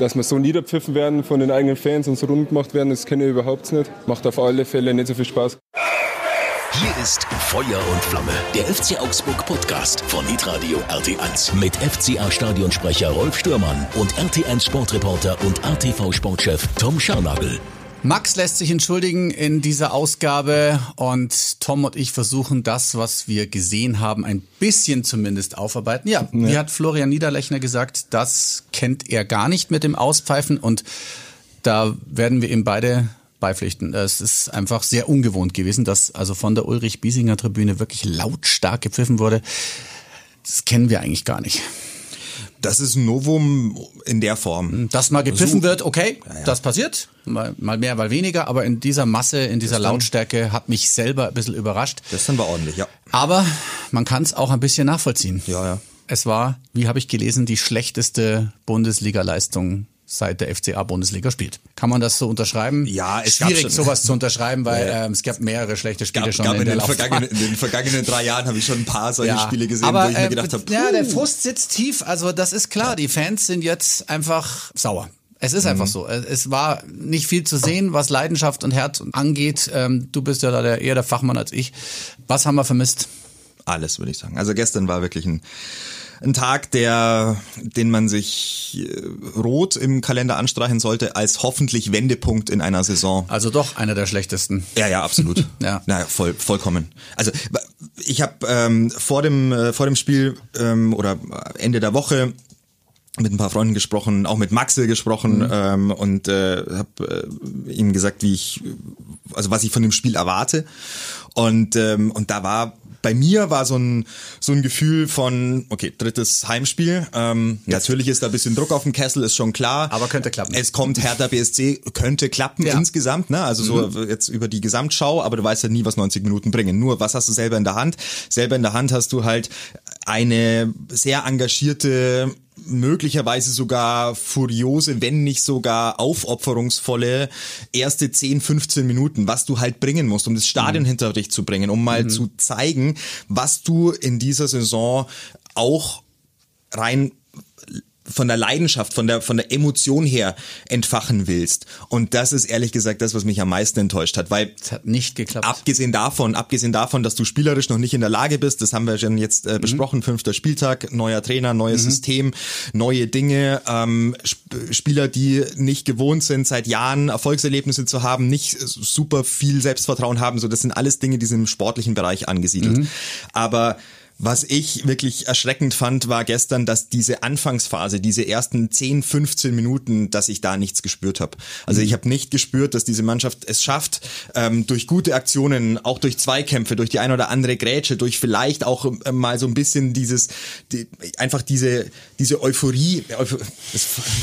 dass wir so niederpfiffen werden von den eigenen Fans und so rund gemacht werden, das kenne ich überhaupt nicht. Macht auf alle Fälle nicht so viel Spaß. Hier ist Feuer und Flamme, der FC Augsburg Podcast von Hitradio RT1 mit FCA Stadionsprecher Rolf Stürmann und RT1 Sportreporter und RTV Sportchef Tom Scharnagel. Max lässt sich entschuldigen in dieser Ausgabe und Tom und ich versuchen das, was wir gesehen haben, ein bisschen zumindest aufarbeiten. Ja, ja. wie hat Florian Niederlechner gesagt, das kennt er gar nicht mit dem Auspfeifen und da werden wir ihm beide beipflichten. Es ist einfach sehr ungewohnt gewesen, dass also von der Ulrich-Biesinger Tribüne wirklich lautstark gepfiffen wurde. Das kennen wir eigentlich gar nicht. Das ist ein Novum in der Form. Dass mal gepfiffen so. wird, okay, ja, ja. das passiert. Mal, mal, mehr, mal weniger, aber in dieser Masse, in dieser Lautstärke hat mich selber ein bisschen überrascht. Das dann war ordentlich, ja. Aber man kann es auch ein bisschen nachvollziehen. Ja, ja. Es war, wie habe ich gelesen, die schlechteste Bundesliga-Leistung seit der FCA Bundesliga spielt. Kann man das so unterschreiben? Ja, es Schwierig, gab schon, sowas zu unterschreiben, weil ja. ähm, es gab mehrere schlechte Spiele gab, schon gab in, in, den vergangenen, in den vergangenen drei Jahren habe ich schon ein paar solche ja. Spiele gesehen, Aber, wo ich mir gedacht habe, ja, der Frust sitzt tief. Also das ist klar. Ja. Die Fans sind jetzt einfach sauer. Es ist einfach mhm. so. Es war nicht viel zu sehen, was Leidenschaft und Herz angeht. Ähm, du bist ja da der, eher der Fachmann als ich. Was haben wir vermisst? Alles, würde ich sagen. Also gestern war wirklich ein ein Tag, der, den man sich äh, rot im Kalender anstreichen sollte als hoffentlich Wendepunkt in einer Saison. Also doch einer der schlechtesten. Ja, ja, absolut. ja. Naja, voll, vollkommen. Also ich habe ähm, vor dem äh, vor dem Spiel ähm, oder Ende der Woche mit ein paar Freunden gesprochen, auch mit Maxel gesprochen mhm. ähm, und äh, habe äh, ihm gesagt, wie ich, also was ich von dem Spiel erwarte. Und ähm, und da war bei mir war so ein, so ein Gefühl von, okay, drittes Heimspiel. Ähm, natürlich ist da ein bisschen Druck auf dem Kessel, ist schon klar. Aber könnte klappen. Es kommt Hertha BSC, könnte klappen ja. insgesamt, ne? Also so mhm. jetzt über die Gesamtschau, aber du weißt ja nie, was 90 Minuten bringen. Nur, was hast du selber in der Hand? Selber in der Hand hast du halt eine sehr engagierte möglicherweise sogar furiose, wenn nicht sogar aufopferungsvolle erste 10, 15 Minuten, was du halt bringen musst, um das Stadion mhm. hinter dich zu bringen, um mal mhm. zu zeigen, was du in dieser Saison auch rein von der Leidenschaft, von der, von der Emotion her entfachen willst. Und das ist ehrlich gesagt das, was mich am meisten enttäuscht hat, weil es hat nicht geklappt. Abgesehen davon, abgesehen davon, dass du spielerisch noch nicht in der Lage bist, das haben wir schon jetzt äh, mhm. besprochen, fünfter Spieltag, neuer Trainer, neues mhm. System, neue Dinge, ähm, Sp Spieler, die nicht gewohnt sind, seit Jahren Erfolgserlebnisse zu haben, nicht super viel Selbstvertrauen haben, so das sind alles Dinge, die sind im sportlichen Bereich angesiedelt. Mhm. Aber was ich wirklich erschreckend fand, war gestern, dass diese Anfangsphase, diese ersten 10, 15 Minuten, dass ich da nichts gespürt habe. Also ich habe nicht gespürt, dass diese Mannschaft es schafft, ähm, durch gute Aktionen, auch durch Zweikämpfe, durch die ein oder andere Grätsche, durch vielleicht auch äh, mal so ein bisschen dieses, die, einfach diese, diese Euphorie, ein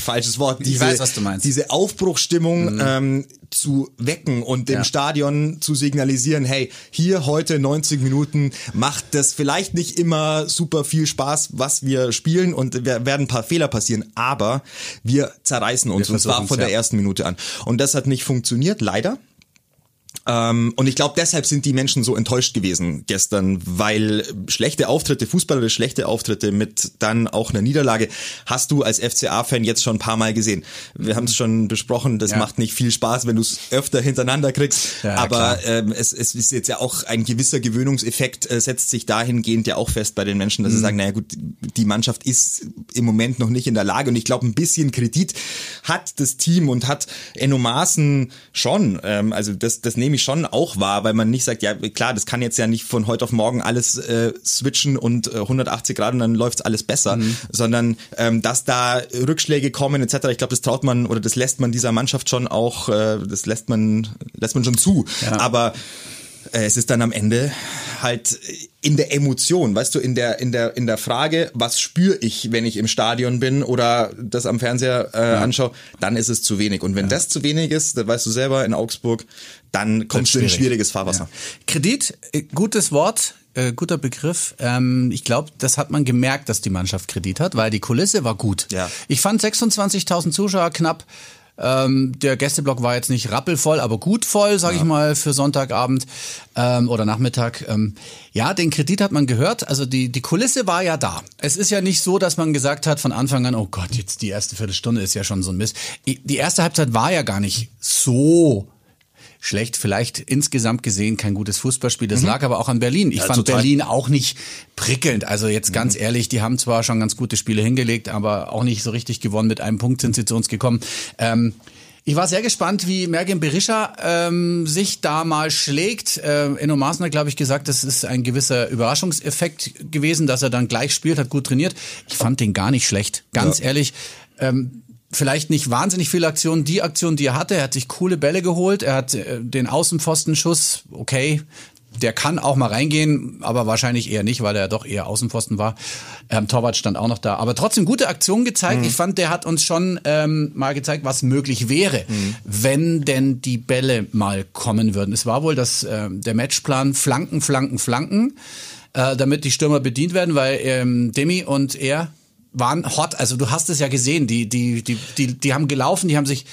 falsches Wort, diese, ich weiß, was du meinst. diese Aufbruchstimmung mhm. ähm, zu wecken und dem ja. Stadion zu signalisieren, hey, hier heute 90 Minuten macht das vielleicht nicht immer super viel Spaß, was wir spielen und wir werden ein paar Fehler passieren, aber wir zerreißen uns wir und zwar von der ersten Minute an. Und das hat nicht funktioniert, leider. Ähm, und ich glaube, deshalb sind die Menschen so enttäuscht gewesen gestern, weil schlechte Auftritte, fußballerisch schlechte Auftritte mit dann auch einer Niederlage hast du als FCA-Fan jetzt schon ein paar Mal gesehen. Wir haben es schon besprochen, das ja. macht nicht viel Spaß, wenn du es öfter hintereinander kriegst. Ja, aber ähm, es, es ist jetzt ja auch ein gewisser Gewöhnungseffekt, äh, setzt sich dahingehend ja auch fest bei den Menschen, dass mhm. sie sagen, naja gut, die Mannschaft ist im Moment noch nicht in der Lage. Und ich glaube, ein bisschen Kredit hat das Team und hat Enno Maaßen schon. Ähm, also das, das nehme ich schon auch wahr, weil man nicht sagt, ja klar, das kann jetzt ja nicht von heute auf morgen alles äh, switchen und äh, 180 Grad und dann läuft's alles besser, mhm. sondern ähm, dass da Rückschläge kommen etc. Ich glaube, das traut man oder das lässt man dieser Mannschaft schon auch, äh, das lässt man lässt man schon zu. Ja. Aber äh, es ist dann am Ende halt in der Emotion, weißt du, in der in der in der Frage, was spüre ich, wenn ich im Stadion bin oder das am Fernseher äh, ja. anschaue, dann ist es zu wenig. Und wenn ja. das zu wenig ist, dann weißt du selber in Augsburg, dann kommst du in ein schwieriges Fahrwasser. Ja. Kredit, äh, gutes Wort. Äh, guter Begriff. Ähm, ich glaube, das hat man gemerkt, dass die Mannschaft Kredit hat, weil die Kulisse war gut. Ja. Ich fand 26.000 Zuschauer knapp Ähm, der Gästeblock war jetzt nicht rappelvoll, aber gut voll, sage ja. ich mal, für Sonntagabend ähm, oder Nachmittag. Ähm, ja, den Kredit hat man gehört. Also die, die Kulisse war ja da. Es ist ja nicht so, dass man gesagt hat von Anfang an, oh Gott, jetzt die erste Viertelstunde ist ja schon so ein Mist. Die erste Halbzeit war ja gar nicht so schlecht. Vielleicht insgesamt gesehen kein gutes Fußballspiel. Das mhm. lag aber auch an Berlin. Ich ja, fand total. Berlin auch nicht prickelnd. Also jetzt ganz mhm. ehrlich, die haben zwar schon ganz gute Spiele hingelegt, aber auch nicht so richtig gewonnen. Mit einem Punkt sind sie zu uns gekommen. Ähm, ich war sehr gespannt, wie Mergen Berisha ähm, sich da mal schlägt. Äh, Enno Maaßen hat, glaube ich, gesagt, das ist ein gewisser Überraschungseffekt gewesen, dass er dann gleich spielt, hat gut trainiert. Ich fand den gar nicht schlecht, ganz ja. ehrlich. Ähm, vielleicht nicht wahnsinnig viele Aktionen. Die Aktion, die er hatte, er hat sich coole Bälle geholt, er hat äh, den Außenpfostenschuss, okay, der kann auch mal reingehen, aber wahrscheinlich eher nicht, weil er doch eher Außenpfosten war. Ähm, Torwart stand auch noch da. Aber trotzdem gute Aktion gezeigt. Mhm. Ich fand, der hat uns schon ähm, mal gezeigt, was möglich wäre, mhm. wenn denn die Bälle mal kommen würden. Es war wohl das, äh, der Matchplan Flanken, Flanken, Flanken, äh, damit die Stürmer bedient werden, weil ähm, Demi und er waren hot. Also du hast es ja gesehen, die, die, die, die, die haben gelaufen, die haben sich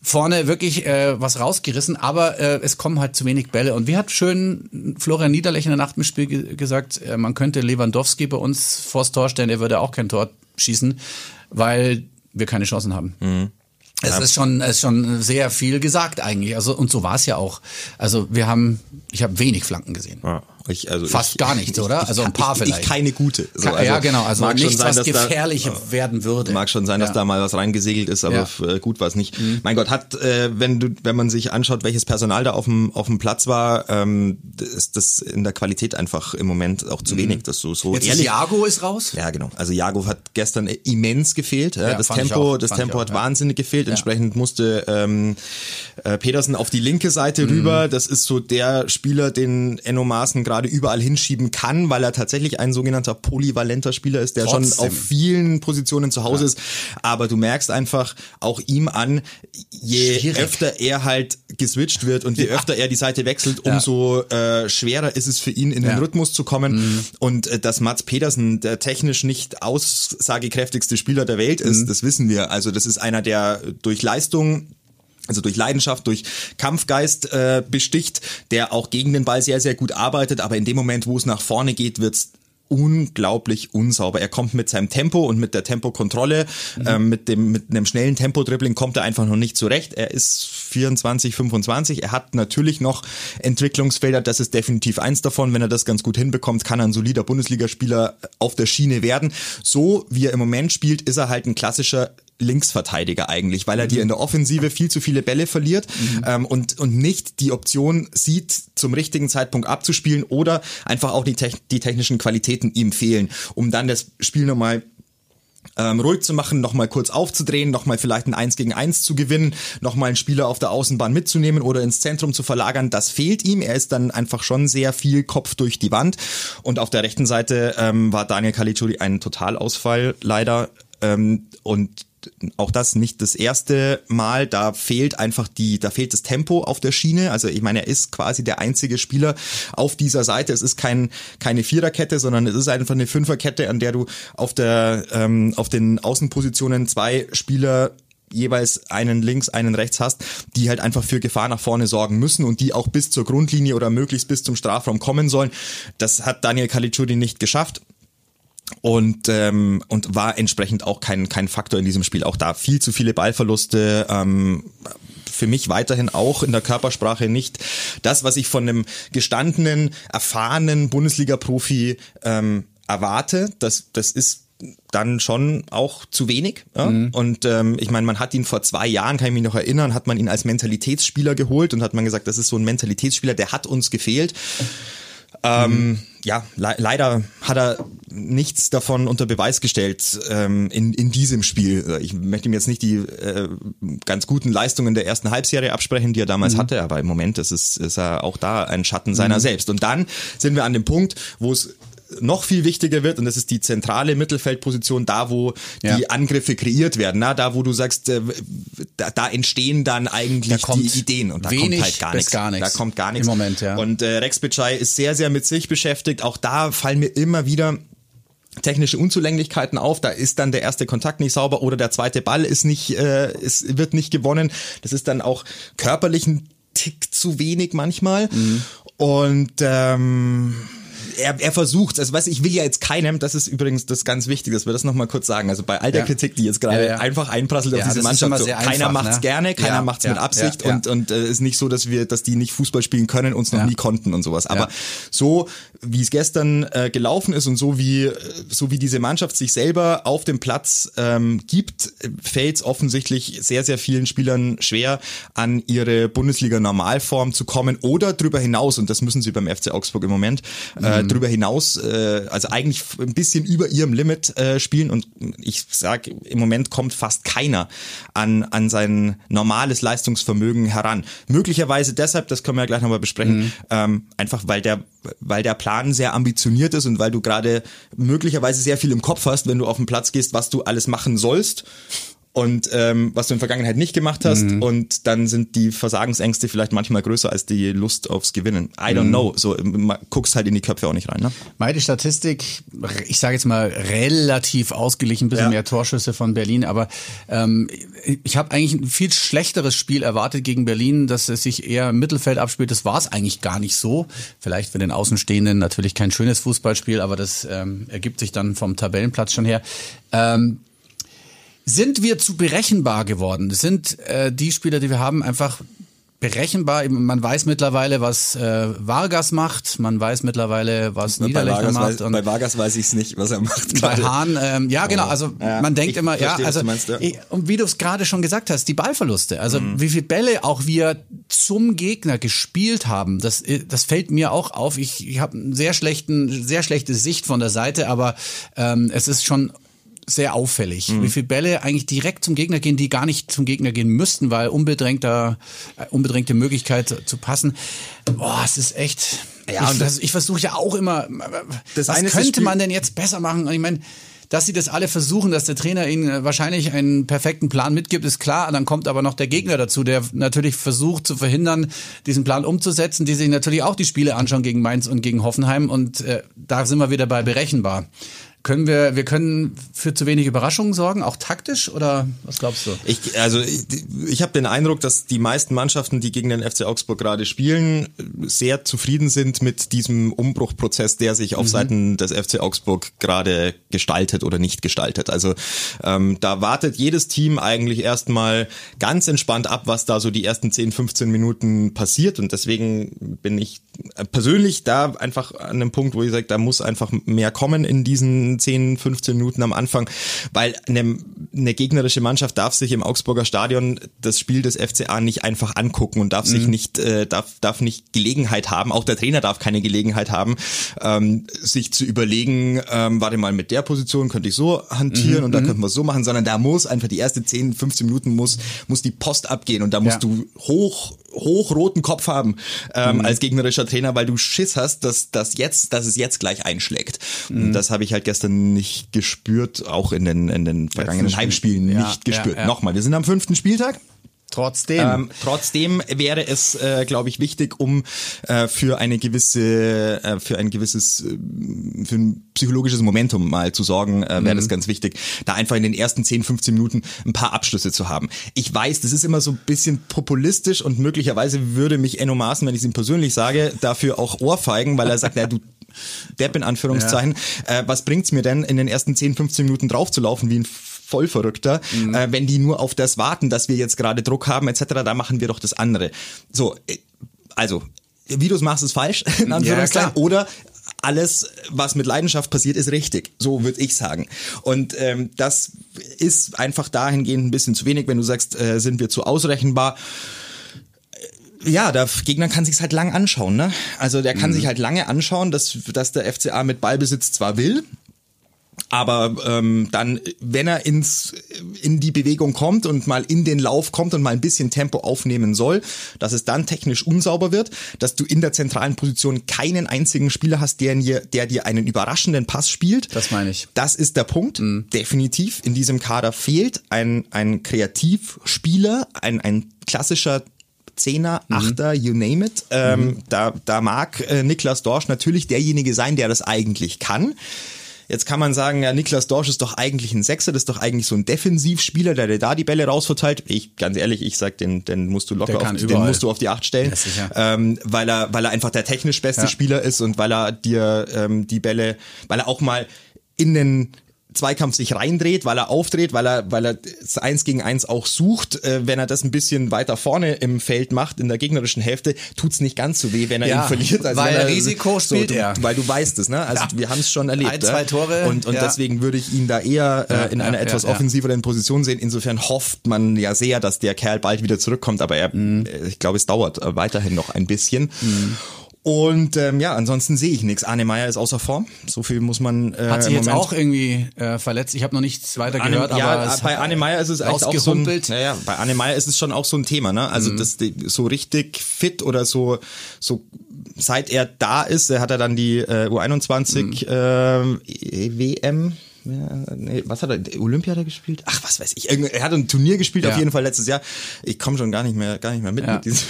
vorne wirklich äh, was rausgerissen, aber äh, es kommen halt zu wenig Bälle. Und wie hat schön Florian Niederlechner nach dem Spiel ge gesagt, äh, man könnte Lewandowski bei uns vors Tor stellen, er würde auch kein Tor schießen, weil wir keine Chancen haben. Mhm. Es ja. ist schon, es ist schon sehr viel gesagt eigentlich. Also und so war es ja auch. Also wir haben, ich habe wenig Flanken gesehen. Ja. Ich, also Fast ich, gar nichts, oder? Ich, also ein paar ich, vielleicht. Ich keine gute. So, also ja, genau. Also mag nichts, sein, was gefährlich da, werden würde. Mag schon sein, dass ja. da mal was reingesegelt ist, aber ja. Äh, gut war es nicht. Mhm. Mein Gott, hat, äh, wenn du, wenn man sich anschaut, welches Personal da auf dem auf dem Platz war, ähm, ist das in der Qualität einfach im Moment auch zu mhm. wenig. Dass du so Jetzt ehrlich. Ist Jago ist raus. Ja, genau. Also Jago hat gestern immens gefehlt. Ja, das Tempo, das Tempo auch, hat wahnsinnig gefehlt. Entsprechend musste ähm, äh, Petersen auf die linke Seite mhm. rüber. Das ist so der Spieler, den Enno Maaßen gerade überall hinschieben schieben kann, weil er tatsächlich ein sogenannter polyvalenter Spieler ist, der Trotzdem. schon auf vielen Positionen zu Hause ja. ist. Aber du merkst einfach auch ihm an, je Schwierig. öfter er halt geswitcht wird und je ja. öfter er die Seite wechselt, umso äh, schwerer ist es für ihn, in den Rhythmus zu kommen. Mhm. Und äh, dass Mats Pedersen der technisch nicht aussagekräftigste Spieler der Welt ist, mhm. das wissen wir. Also das ist einer, der durch Leistung also durch Leidenschaft, durch Kampfgeist äh, besticht, der auch gegen den Ball sehr, sehr gut arbeitet, aber in dem Moment, wo es nach vorne geht, wird's unglaublich unsauber. Er kommt mit seinem Tempo und mit der Tempokontrolle, mhm. ähm, mit dem mit einem schnellen Tempo-Dribbling kommt er einfach noch nicht zurecht. Er ist 24, 25. Er hat natürlich noch Entwicklungsfelder. Das ist definitiv eins davon. Wenn er das ganz gut hinbekommt, kann er ein solider Bundesligaspieler auf der Schiene werden. So wie er im Moment spielt, ist er halt ein klassischer Linksverteidiger eigentlich, weil er mhm. dir in der Offensive viel zu viele Bälle verliert mhm. ähm, und, und nicht die Option sieht, zum richtigen Zeitpunkt abzuspielen oder einfach auch die, die technischen Qualitäten ihm fehlen, um dann das Spiel nochmal ähm, ruhig zu machen, nochmal kurz aufzudrehen, nochmal vielleicht ein 1 gegen 1 zu gewinnen, nochmal einen Spieler auf der Außenbahn mitzunehmen oder ins Zentrum zu verlagern, das fehlt ihm. Er ist dann einfach schon sehr viel Kopf durch die Wand. Und auf der rechten Seite ähm, war Daniel Caligiuri ein Totalausfall leider. Ähm, und auch das nicht das erste Mal. Da fehlt einfach die, da fehlt das Tempo auf der Schiene. Also ich meine, er ist quasi der einzige Spieler auf dieser Seite. Es ist kein, keine Viererkette, sondern es ist einfach eine Fünferkette, an der du auf der, ähm, auf den Außenpositionen zwei Spieler jeweils einen links, einen rechts hast, die halt einfach für Gefahr nach vorne sorgen müssen und die auch bis zur Grundlinie oder möglichst bis zum Strafraum kommen sollen. Das hat Daniel Caligiuri nicht geschafft und ähm, und war entsprechend auch kein kein Faktor in diesem Spiel. Auch da viel zu viele Ballverluste. Ähm, für mich weiterhin auch in der Körpersprache nicht das, was ich von einem gestandenen, erfahrenen Bundesliga-Profi ähm, erwarte. Das das ist dann schon auch zu wenig. Ja? Mhm. Und ähm, ich meine, man hat ihn vor zwei Jahren, kann ich mich noch erinnern, hat man ihn als Mentalitätsspieler geholt und hat man gesagt, das ist so ein Mentalitätsspieler, der hat uns gefehlt. Ähm, mhm. Ja, le leider hat er nichts davon unter Beweis gestellt ähm, in, in diesem Spiel. Ich möchte ihm jetzt nicht die äh, ganz guten Leistungen der ersten Halbserie absprechen, die er damals mhm. hatte, aber im Moment ist, es, ist er auch da ein Schatten seiner mhm. selbst. Und dann sind wir an dem Punkt, wo es noch viel wichtiger wird und das ist die zentrale Mittelfeldposition, da wo ja. die Angriffe kreiert werden, na, da wo du sagst, äh, da, da entstehen dann eigentlich da die Ideen und da kommt halt gar nichts. gar nichts. Da kommt gar nichts. Im Moment, ja. Und äh, Rex Bitschei ist sehr, sehr mit sich beschäftigt. Auch da fallen mir immer wieder technische Unzulänglichkeiten auf, da ist dann der erste Kontakt nicht sauber oder der zweite Ball ist nicht, äh, es wird nicht gewonnen. Das ist dann auch körperlich ein Tick zu wenig manchmal. Mhm. Und ähm, er, er versucht, also weißt ich will ja jetzt keinem, das ist übrigens das ganz wichtig, dass wir das nochmal kurz sagen. Also bei all der ja. Kritik, die jetzt gerade ja, ja. einfach einprasselt auf diese Mannschaft, so, keiner einfach, macht's ne? gerne, keiner macht's mit Absicht und und äh, ist nicht so, dass wir, dass die nicht Fußball spielen können, uns noch nie konnten und sowas. Aber so wie es gestern äh, gelaufen ist und so wie äh, so wie diese Mannschaft sich selber auf dem Platz ähm, gibt, fällt es offensichtlich sehr sehr vielen Spielern schwer, an ihre Bundesliga Normalform zu kommen oder drüber hinaus und das müssen sie beim FC Augsburg im Moment äh, mhm. drüber hinaus, äh, also eigentlich ein bisschen über ihrem Limit äh, spielen und ich sag im Moment kommt fast keiner an an sein normales Leistungsvermögen heran. Möglicherweise deshalb, das können wir ja gleich nochmal besprechen, mhm. ähm, einfach weil der weil der Plan sehr ambitioniert ist und weil du gerade möglicherweise sehr viel im Kopf hast, wenn du auf den Platz gehst, was du alles machen sollst und ähm, was du in der Vergangenheit nicht gemacht hast mhm. und dann sind die Versagensängste vielleicht manchmal größer als die Lust aufs Gewinnen. I don't mhm. know. So guckst halt in die Köpfe auch nicht rein. Ne? Meine Statistik, ich sage jetzt mal relativ ausgeglichen, ein bisschen ja. mehr Torschüsse von Berlin, aber ähm, ich habe eigentlich ein viel schlechteres Spiel erwartet gegen Berlin, dass es sich eher im Mittelfeld abspielt. Das war es eigentlich gar nicht so. Vielleicht für den Außenstehenden natürlich kein schönes Fußballspiel, aber das ähm, ergibt sich dann vom Tabellenplatz schon her. Ähm, sind wir zu berechenbar geworden? Sind äh, die Spieler, die wir haben, einfach berechenbar? Man weiß mittlerweile, was äh, Vargas macht. Man weiß mittlerweile, was Niederlechner macht. Weiß, und bei Vargas weiß ich es nicht, was er macht. Bei Hahn, ähm, ja genau. Also ja, man denkt immer, verstehe, ja, also meinst, ja. und wie du es gerade schon gesagt hast, die Ballverluste. Also mhm. wie viele Bälle auch wir zum Gegner gespielt haben, das äh, das fällt mir auch auf. Ich, ich habe einen sehr schlechten, sehr schlechte Sicht von der Seite, aber ähm, es ist schon sehr auffällig, mhm. wie viele Bälle eigentlich direkt zum Gegner gehen, die gar nicht zum Gegner gehen müssten, weil unbedrängter, äh, unbedrängte Möglichkeit zu passen. Boah, es ist echt. Ja, ich, das, ich versuche ja auch immer, das was könnte man denn jetzt besser machen? Ich meine, dass sie das alle versuchen, dass der Trainer ihnen äh, wahrscheinlich einen perfekten Plan mitgibt, ist klar. Dann kommt aber noch der Gegner dazu, der natürlich versucht zu verhindern, diesen Plan umzusetzen, die sich natürlich auch die Spiele anschauen gegen Mainz und gegen Hoffenheim. Und äh, da sind wir wieder bei berechenbar. Können wir, wir können für zu wenig Überraschungen sorgen, auch taktisch oder was glaubst du? Ich, also ich, ich habe den Eindruck, dass die meisten Mannschaften, die gegen den FC Augsburg gerade spielen, sehr zufrieden sind mit diesem Umbruchprozess, der sich auf mhm. Seiten des FC Augsburg gerade gestaltet oder nicht gestaltet. Also ähm, da wartet jedes Team eigentlich erstmal ganz entspannt ab, was da so die ersten 10, 15 Minuten passiert und deswegen bin ich persönlich da einfach an einem Punkt, wo ich sage, da muss einfach mehr kommen in diesen 10, 15 Minuten am Anfang, weil eine, eine gegnerische Mannschaft darf sich im Augsburger Stadion das Spiel des FCA nicht einfach angucken und darf mhm. sich nicht, äh, darf, darf nicht Gelegenheit haben, auch der Trainer darf keine Gelegenheit haben, ähm, sich zu überlegen, ähm, warte mal, mit der Position könnte ich so hantieren mhm. und da mhm. könnten wir so machen, sondern da muss einfach die erste 10, 15 Minuten muss, muss die Post abgehen und da musst ja. du hoch hochroten Kopf haben ähm, mhm. als gegnerischer Trainer, weil du Schiss hast, dass, dass jetzt, dass es jetzt gleich einschlägt. Mhm. Und das habe ich halt gestern nicht gespürt, auch in den, in den vergangenen Heimspielen ja, nicht gespürt. Ja, ja. Nochmal, wir sind am fünften Spieltag. Trotzdem. Ähm, trotzdem wäre es, äh, glaube ich, wichtig, um äh, für eine gewisse, äh, für ein gewisses, äh, für ein psychologisches Momentum mal zu sorgen, äh, wäre mhm. das ganz wichtig, da einfach in den ersten 10, 15 Minuten ein paar Abschlüsse zu haben. Ich weiß, das ist immer so ein bisschen populistisch und möglicherweise würde mich Enno Maaßen, wenn ich es ihm persönlich sage, dafür auch ohrfeigen, weil er sagt, ja, du Depp in Anführungszeichen, ja. äh, was bringt's mir denn, in den ersten 10, 15 Minuten draufzulaufen wie ein Vollverrückter, mhm. äh, wenn die nur auf das warten, dass wir jetzt gerade Druck haben etc., da machen wir doch das andere. So, äh, also, wie du es machst, ist falsch, in Anführungszeichen, ja, oder alles, was mit Leidenschaft passiert, ist richtig. So würde ich sagen. Und ähm, das ist einfach dahingehend ein bisschen zu wenig, wenn du sagst, äh, sind wir zu ausrechenbar äh, ja, der Gegner kann sich's halt lang anschauen, ne? Also der kann mhm. sich halt lange anschauen, dass, dass der FCA mit Ballbesitz zwar will, aber ähm, dann, wenn er ins in die Bewegung kommt und mal in den Lauf kommt und mal ein bisschen Tempo aufnehmen soll, dass es dann technisch unsauber wird, dass du in der zentralen Position keinen einzigen Spieler hast, der, der dir einen überraschenden Pass spielt. Das meine ich. Das ist der Punkt. Mhm. Definitiv. In diesem Kader fehlt ein, ein Kreativspieler, ein, ein klassischer Zehner, mhm. Achter, you name it. Ähm, mhm. da, da mag äh, Niklas Dorsch natürlich derjenige sein, der das eigentlich kann. Jetzt kann man sagen, ja, Niklas Dorsch ist doch eigentlich ein Sechser, das ist doch eigentlich so ein Defensivspieler, der dir da die Bälle rausverteilt. Ich, ganz ehrlich, ich sag, den, den musst du locker auf, den musst du auf die Acht stellen, ähm, weil er, weil er einfach der technisch beste ja. Spieler ist und weil er dir ähm, die Bälle, weil er auch mal in den Zweikampf sich reindreht, weil er aufdreht, weil er, weil er Eins gegen Eins auch sucht. Äh, wenn er das ein bisschen weiter vorne im Feld macht, in der gegnerischen Hälfte, tut's nicht ganz so weh, wenn er ja, ihn verliert. Also weil er, Risiko spielt so, er. Weil du weißt es, ne? Also ja. wir haben es schon erlebt. Ein, zwei Tore. Und, und ja. deswegen würde ich ihn da eher äh, in einer etwas offensiveren Position sehen. Insofern hofft man ja sehr, dass der Kerl bald wieder zurückkommt, aber er, mhm. ich glaube, es dauert äh, weiterhin noch ein bisschen. Mhm. Und ähm, ja, ansonsten sehe ich nichts. Arne Meyer ist außer Form. So viel muss man. Äh, Hat sich jetzt auch irgendwie äh, verletzt. Ich habe noch nichts weiter Arne, gehört. Ja, aber bei Arne Meyer ist es eigentlich auch so ein, naja, bei Arne Meyer ist es schon auch so ein Thema. Ne? Also mhm. das so richtig fit oder so so seit er da ist, er hat er dann die äh, U21 mhm. äh, WM ja, nee, was hat er? Olympia hat er gespielt? Ach, was weiß ich. Er hat ein Turnier gespielt ja. auf jeden Fall letztes Jahr. Ich komme schon gar nicht mehr, gar nicht mehr mit ja. mit diesem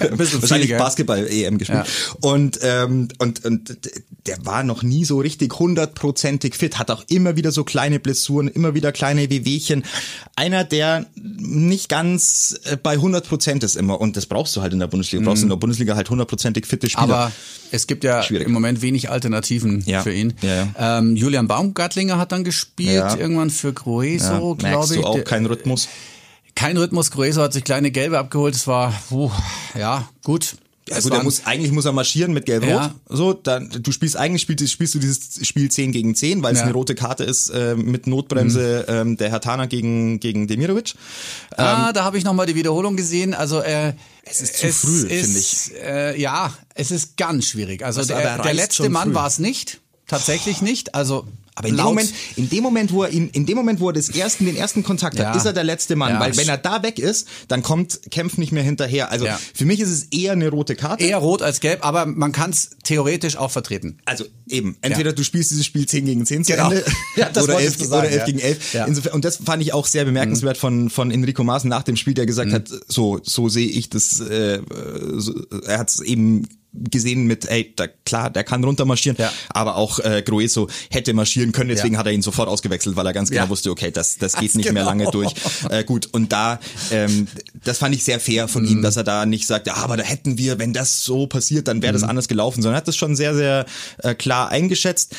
Wahrscheinlich Basketball-EM gespielt. Ja. Und, ähm, und, und der war noch nie so richtig hundertprozentig fit, hat auch immer wieder so kleine Blessuren, immer wieder kleine Wehwehchen. Einer, der nicht ganz äh, bei 100 Prozent ist immer. Und das brauchst du halt in der Bundesliga. Du brauchst mhm. in der Bundesliga halt hundertprozentig fitte Spieler. Aber es gibt ja Schwierig. im Moment wenig Alternativen ja. für ihn. Ja, ja. Ähm, Julian Baumgartlinger hat dann gespielt, irgendwann für Grueso, ja. glaube ich. du auch keinen Rhythmus? Kein Rhythmus. Grueso hat sich kleine Gelbe abgeholt. Es war, uh, ja, gut. Ja, gut, er muss, eigentlich muss er marschieren mit Gelb-Rot. Ja. So, dann, du spielst eigentlich spielst, spielst du dieses Spiel 10 gegen 10, weil es ja. eine rote Karte ist äh, mit Notbremse mhm. ähm, der Herr gegen, gegen Demirovic. Ah, ähm, da habe ich nochmal die Wiederholung gesehen. Also äh, es ist zu es früh, finde ich. Äh, ja, es ist ganz schwierig. Also der, der letzte Mann war es nicht. Tatsächlich nicht. Also aber in dem Moment, in dem Moment, wo er ihn, in dem Moment, wo er das ersten, den ersten Kontakt hat, ja. ist er der letzte Mann. Ja. Weil wenn er da weg ist, dann kommt Kempf nicht mehr hinterher. Also ja. für mich ist es eher eine rote Karte. Eher rot als gelb, aber man kann es theoretisch auch vertreten. Also eben, entweder du spielst dieses Spiel 10 gegen 10 zu genau. Ende oder 11, sagen, oder 11 gegen 11. Insofern, und das fand ich auch sehr bemerkenswert mhm. von, von Enrico Maaßen nach dem Spiel, der gesagt mhm. hat, so, so sehe ich das, äh, so, er hat es eben gesehen mit, ey, da, klar, der kann runtermarschieren, ja. aber auch äh, Grueso hätte marschieren können, deswegen ja. hat er ihn sofort ausgewechselt, weil er ganz genau ja. wusste, okay, das, das geht nicht genau. mehr lange durch. Äh, gut, und da, ähm, das fand ich sehr fair von mhm. ihm, dass er da nicht sagt, ja, aber da hätten wir, wenn das so passiert, dann wäre das mhm. anders gelaufen, sondern er hat das schon sehr, sehr äh, klar eingeschätzt.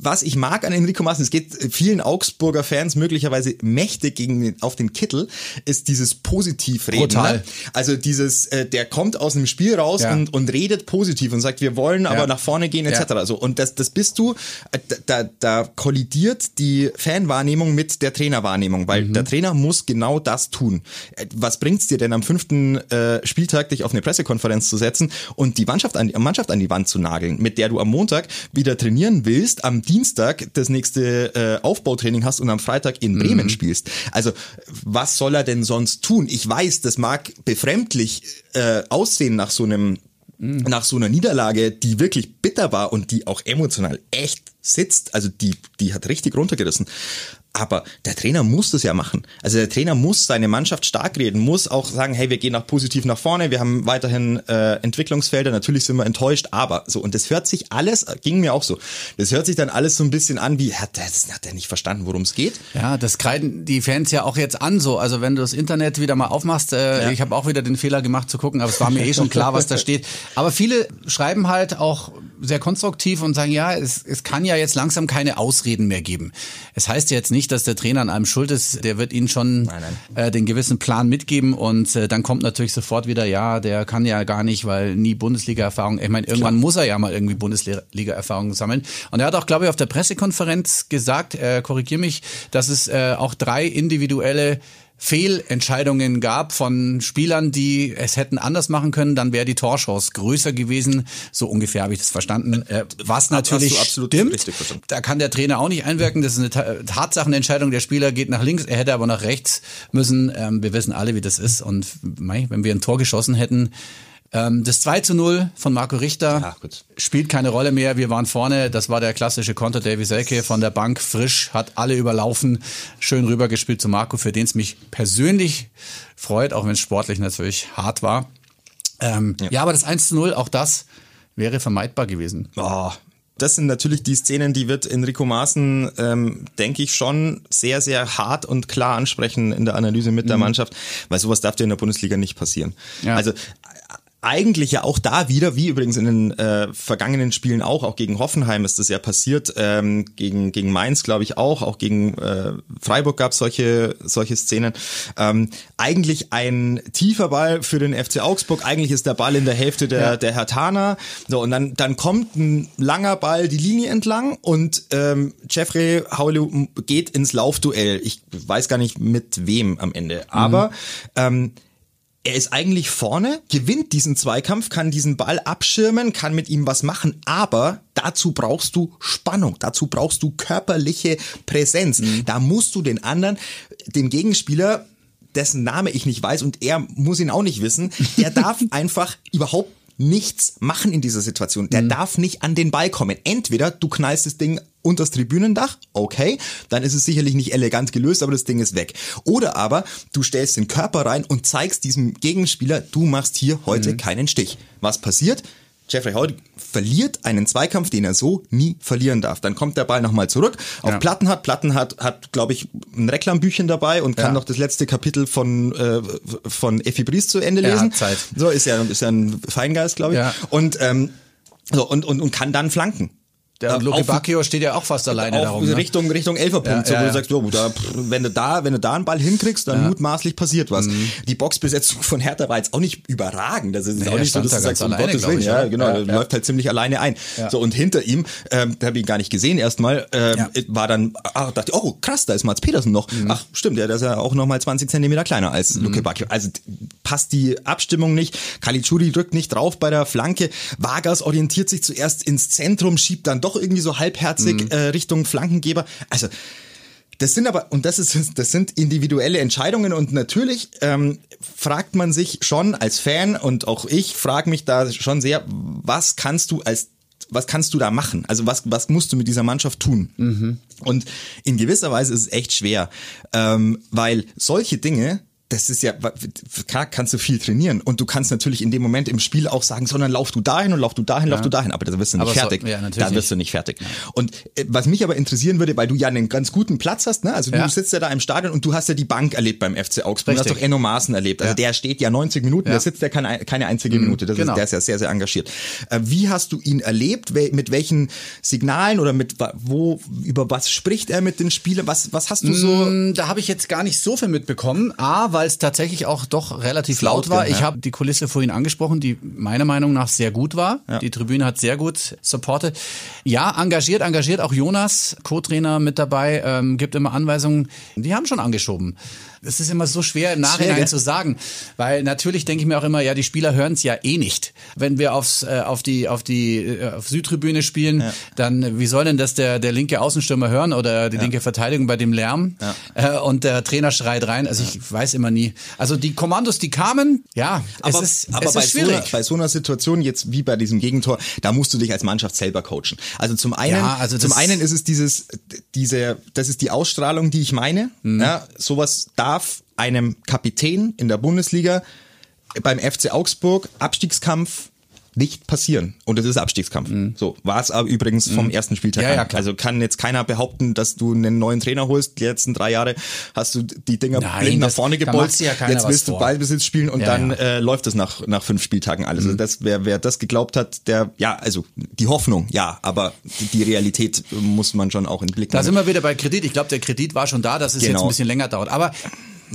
Was ich mag an Enrico Maaßen, es geht vielen Augsburger Fans möglicherweise mächtig gegen auf den Kittel, ist dieses Positivreden. Total. Ne? Also dieses, äh, der kommt aus einem Spiel raus und, und redet positiv und sagt, wir wollen aber ja. nach vorne gehen etc. Ja. So und das das bist du äh, da da kollidiert die Fanwahrnehmung mit der Trainerwahrnehmung, weil mhm. der Trainer muss genau das tun. Äh, was bringt's dir denn am fünften äh, Spieltag dich auf eine Pressekonferenz zu setzen und die Mannschaft an die Mannschaft an die Wand zu nageln, mit der du am Montag wieder trainieren willst, am Dienstag das nächste äh, Aufbautraining hast und am Freitag in Bremen mhm. spielst. Also was soll er denn sonst tun? Ich weiß, das mag befremdlich äh, aussehen nach so einem Mhm. nach so einer Niederlage, die wirklich bitter war und die auch emotional echt sitzt, also die, die hat richtig runtergerissen. Aber der Trainer muss das ja machen. Also der Trainer muss seine Mannschaft stark reden, muss auch sagen, hey, wir gehen nach positiv nach vorne, wir haben weiterhin äh, Entwicklungsfelder, natürlich sind wir enttäuscht, aber so, und das hört sich alles, ging mir auch so, das hört sich dann alles so ein bisschen an wie, hat der, das hat der nicht verstanden, worum es geht? Ja, das kreiden die Fans ja auch jetzt an so. Also wenn du das Internet wieder mal aufmachst, äh, ja. ich habe auch wieder den Fehler gemacht zu gucken, aber es war mir eh schon klar, was da steht. Aber viele schreiben halt auch sehr konstruktiv und sagen, ja, es, es kann ja jetzt langsam keine Ausreden mehr geben. Es heißt ja jetzt nicht, nicht, dass der Trainer an einem schuld ist. Der wird ihnen schon nein, nein. Äh, den gewissen Plan mitgeben und äh, dann kommt natürlich sofort wieder, ja, der kann ja gar nicht, weil nie Bundesliga-Erfahrung. Ich meine, irgendwann Klar. muss er ja mal irgendwie Bundesliga-Erfahrung sammeln. Und er hat auch, glaube ich, auf der Pressekonferenz gesagt, äh, korrigier mich, dass es äh, auch drei individuelle Fehlentscheidungen gab von Spielern, die es hätten anders machen können, dann wäre die Torchance größer gewesen. So ungefähr habe ich das verstanden. Äh, was natürlich stimmt. Da kann der Trainer auch nicht einwirken. Das ist eine Tatsachenentscheidung. Der Spieler geht nach links, er hätte aber nach rechts müssen. Ähm, wir wissen alle, wie das ist. Und wenn wir ein Tor geschossen hätten, ähm, das 2 zu 0 von Marco Richter ja, spielt keine Rolle mehr. Wir waren vorne. Das war der klassische Konter Davy Selke von der Bank. Frisch, hat alle überlaufen. Schön rübergespielt zu Marco, für den es mich persönlich freut, auch wenn es sportlich natürlich hart war. Ähm, ja. ja. aber das 1 zu 0, auch das wäre vermeidbar gewesen. Oh, das sind natürlich die Szenen, die wird Enrico Maaßen, ähm, denke ich, schon sehr, sehr hart und klar ansprechen in der Analyse mit der Mannschaft, weil sowas darf dir in der Bundesliga nicht passieren. Ja. Also eigentlich ja auch da wieder, wie übrigens in den äh, vergangenen Spielen auch, auch gegen Hoffenheim ist das ja passiert, ähm, gegen, gegen Mainz glaube ich auch, auch gegen äh, Freiburg gab es solche, solche Szenen. Ähm, eigentlich ein tiefer Ball für den FC Augsburg, eigentlich ist der Ball in der Hälfte der, Ja. der Hertaner. So, und dann, dann kommt ein langer Ball die Linie entlang und ähm, Jeffrey Haulu geht ins Laufduell. Ich weiß gar nicht mit wem am Ende, aber ähm, er ist eigentlich vorne, gewinnt diesen Zweikampf, kann diesen Ball abschirmen, kann mit ihm was machen, aber dazu brauchst du Spannung, dazu brauchst du körperliche Präsenz. Da musst du den anderen, den Gegenspieler, dessen Name ich nicht weiß und er muss ihn auch nicht wissen, der darf einfach überhaupt nichts machen in dieser Situation. Der darf nicht an den Ball kommen. Entweder du knallst das Ding unters Tribünendach, okay, dann ist es sicherlich nicht elegant gelöst, aber das Ding ist weg. Oder aber du stellst den Körper rein und zeigst diesem Gegenspieler, du machst hier heute keinen Stich. Was passiert? Jeffrey Howard verliert einen Zweikampf, den er so nie verlieren darf. Dann kommt der Ball nochmal zurück auf Ja. Plattenhardt. Plattenhardt hat, glaube ich, ein Reklambüchchen dabei und kann Ja. noch das letzte Kapitel von, äh, von Effi Briest zu Ende lesen. hat Zeit. So, ist ja, ist ja ein Feingeist, glaube ich. Ja. Und, ähm, so, und, und, und kann dann flanken. Der Äh, Luke Bacchio steht ja auch fast alleine auf darum. Ne? Richtung Richtung Elferpunkt, Ja, so, wo ja, du ja. sagst, oh, da, wenn du da, wenn du da einen Ball hinkriegst, dann mutmaßlich passiert was. Die Boxbesetzung von Hertha war jetzt auch nicht überragend. Das ist Nee, auch nicht so, dass da du sagst, um alleine, Gottes Willen, ich, ja, genau, Ja, ja. läuft halt ziemlich alleine ein. Ja. So und hinter ihm, ähm, da habe ich ihn gar nicht gesehen erstmal, ähm, Ja. war dann, ah, dachte, oh krass, da ist Mats Petersen noch. Ach stimmt, ja, der ist ja auch noch mal 20 Zentimeter kleiner als Luke Bacchio. Also passt die Abstimmung nicht. Caligiuri drückt nicht drauf bei der Flanke. Vargas orientiert sich zuerst ins Zentrum, schiebt dann doch irgendwie so halbherzig äh, Richtung Flankengeber. Also das sind aber, und das ist, das sind individuelle Entscheidungen und natürlich ähm, fragt man sich schon als Fan und auch ich frage mich da schon sehr, was kannst du als was kannst du da machen? Also was, was musst du mit dieser Mannschaft tun? Und in gewisser Weise ist es echt schwer, ähm, weil solche Dinge, das ist ja, klar kannst du viel trainieren und du kannst natürlich in dem Moment im Spiel auch sagen, sondern lauf du dahin und lauf du dahin, lauf du dahin, aber da wirst du nicht Aber so- fertig. ja, natürlich da wirst du nicht fertig. Und äh, was mich aber interessieren würde, weil du ja einen ganz guten Platz hast, ne? Also du Ja. sitzt ja da im Stadion und du hast ja die Bank erlebt beim FC Augsburg. Du hast doch Enno Maaßen erlebt. Also Ja. der steht ja 90 Minuten, Ja. der sitzt ja keine, keine einzige Minute. Das genau. ist, der ist ja sehr, sehr engagiert. Äh, wie hast du ihn erlebt? Mit welchen Signalen oder mit wo, über was spricht er mit den Spielern? Was, was hast du so? Mm, Da habe ich jetzt gar nicht so viel mitbekommen. A, weil es tatsächlich auch doch relativ laut laut war. ja. Ich habe die Kulisse vorhin angesprochen, die meiner Meinung nach sehr gut war. Die Tribüne hat sehr gut supportet. Ja, engagiert, engagiert. Auch Jonas, Co-Trainer mit dabei, ähm, gibt immer Anweisungen. Die haben schon angeschoben. Es ist immer so schwer im Nachhinein gell? zu sagen, weil natürlich denke ich mir auch immer, ja, die Spieler hören es ja eh nicht. Wenn wir aufs, äh, auf die auf die äh, auf Südtribüne spielen, dann äh, wie soll denn das der der linke Außenstürmer hören oder die linke Verteidigung bei dem Lärm? Äh, und der Trainer schreit rein. Also ich weiß immer nie. Also die Kommandos, die kamen, ja, Aber, es ist, aber es bei, ist so einer, schwierig. bei so einer Situation jetzt wie bei diesem Gegentor, da musst du dich als Mannschaft selber coachen. Also zum einen, Ja, also zum das- einen ist es dieses, diese, das ist die Ausstrahlung, die ich meine. Mhm. Ja, sowas darf einem Kapitän in der Bundesliga beim FC Augsburg Abstiegskampf nicht passieren. Und es ist Abstiegskampf. So war es aber übrigens vom ersten Spieltag Mhm. Ja, ja. Also kann jetzt keiner behaupten, dass du einen neuen Trainer holst. Die letzten drei Jahre hast du die Dinger Nein, blind nach vorne da gebolzt. ja jetzt willst du. Ballbesitz spielen und dann. Mhm. Äh, läuft es nach, nach fünf Spieltagen alles. Also das, wer, wer das geglaubt hat, der, ja, also die Hoffnung, ja, aber die, die Realität muss man schon auch in den Blick Da nehmen. sind wir wieder bei Kredit. Ich glaube, der Kredit war schon da, dass es jetzt Genau. ein bisschen länger dauert. Aber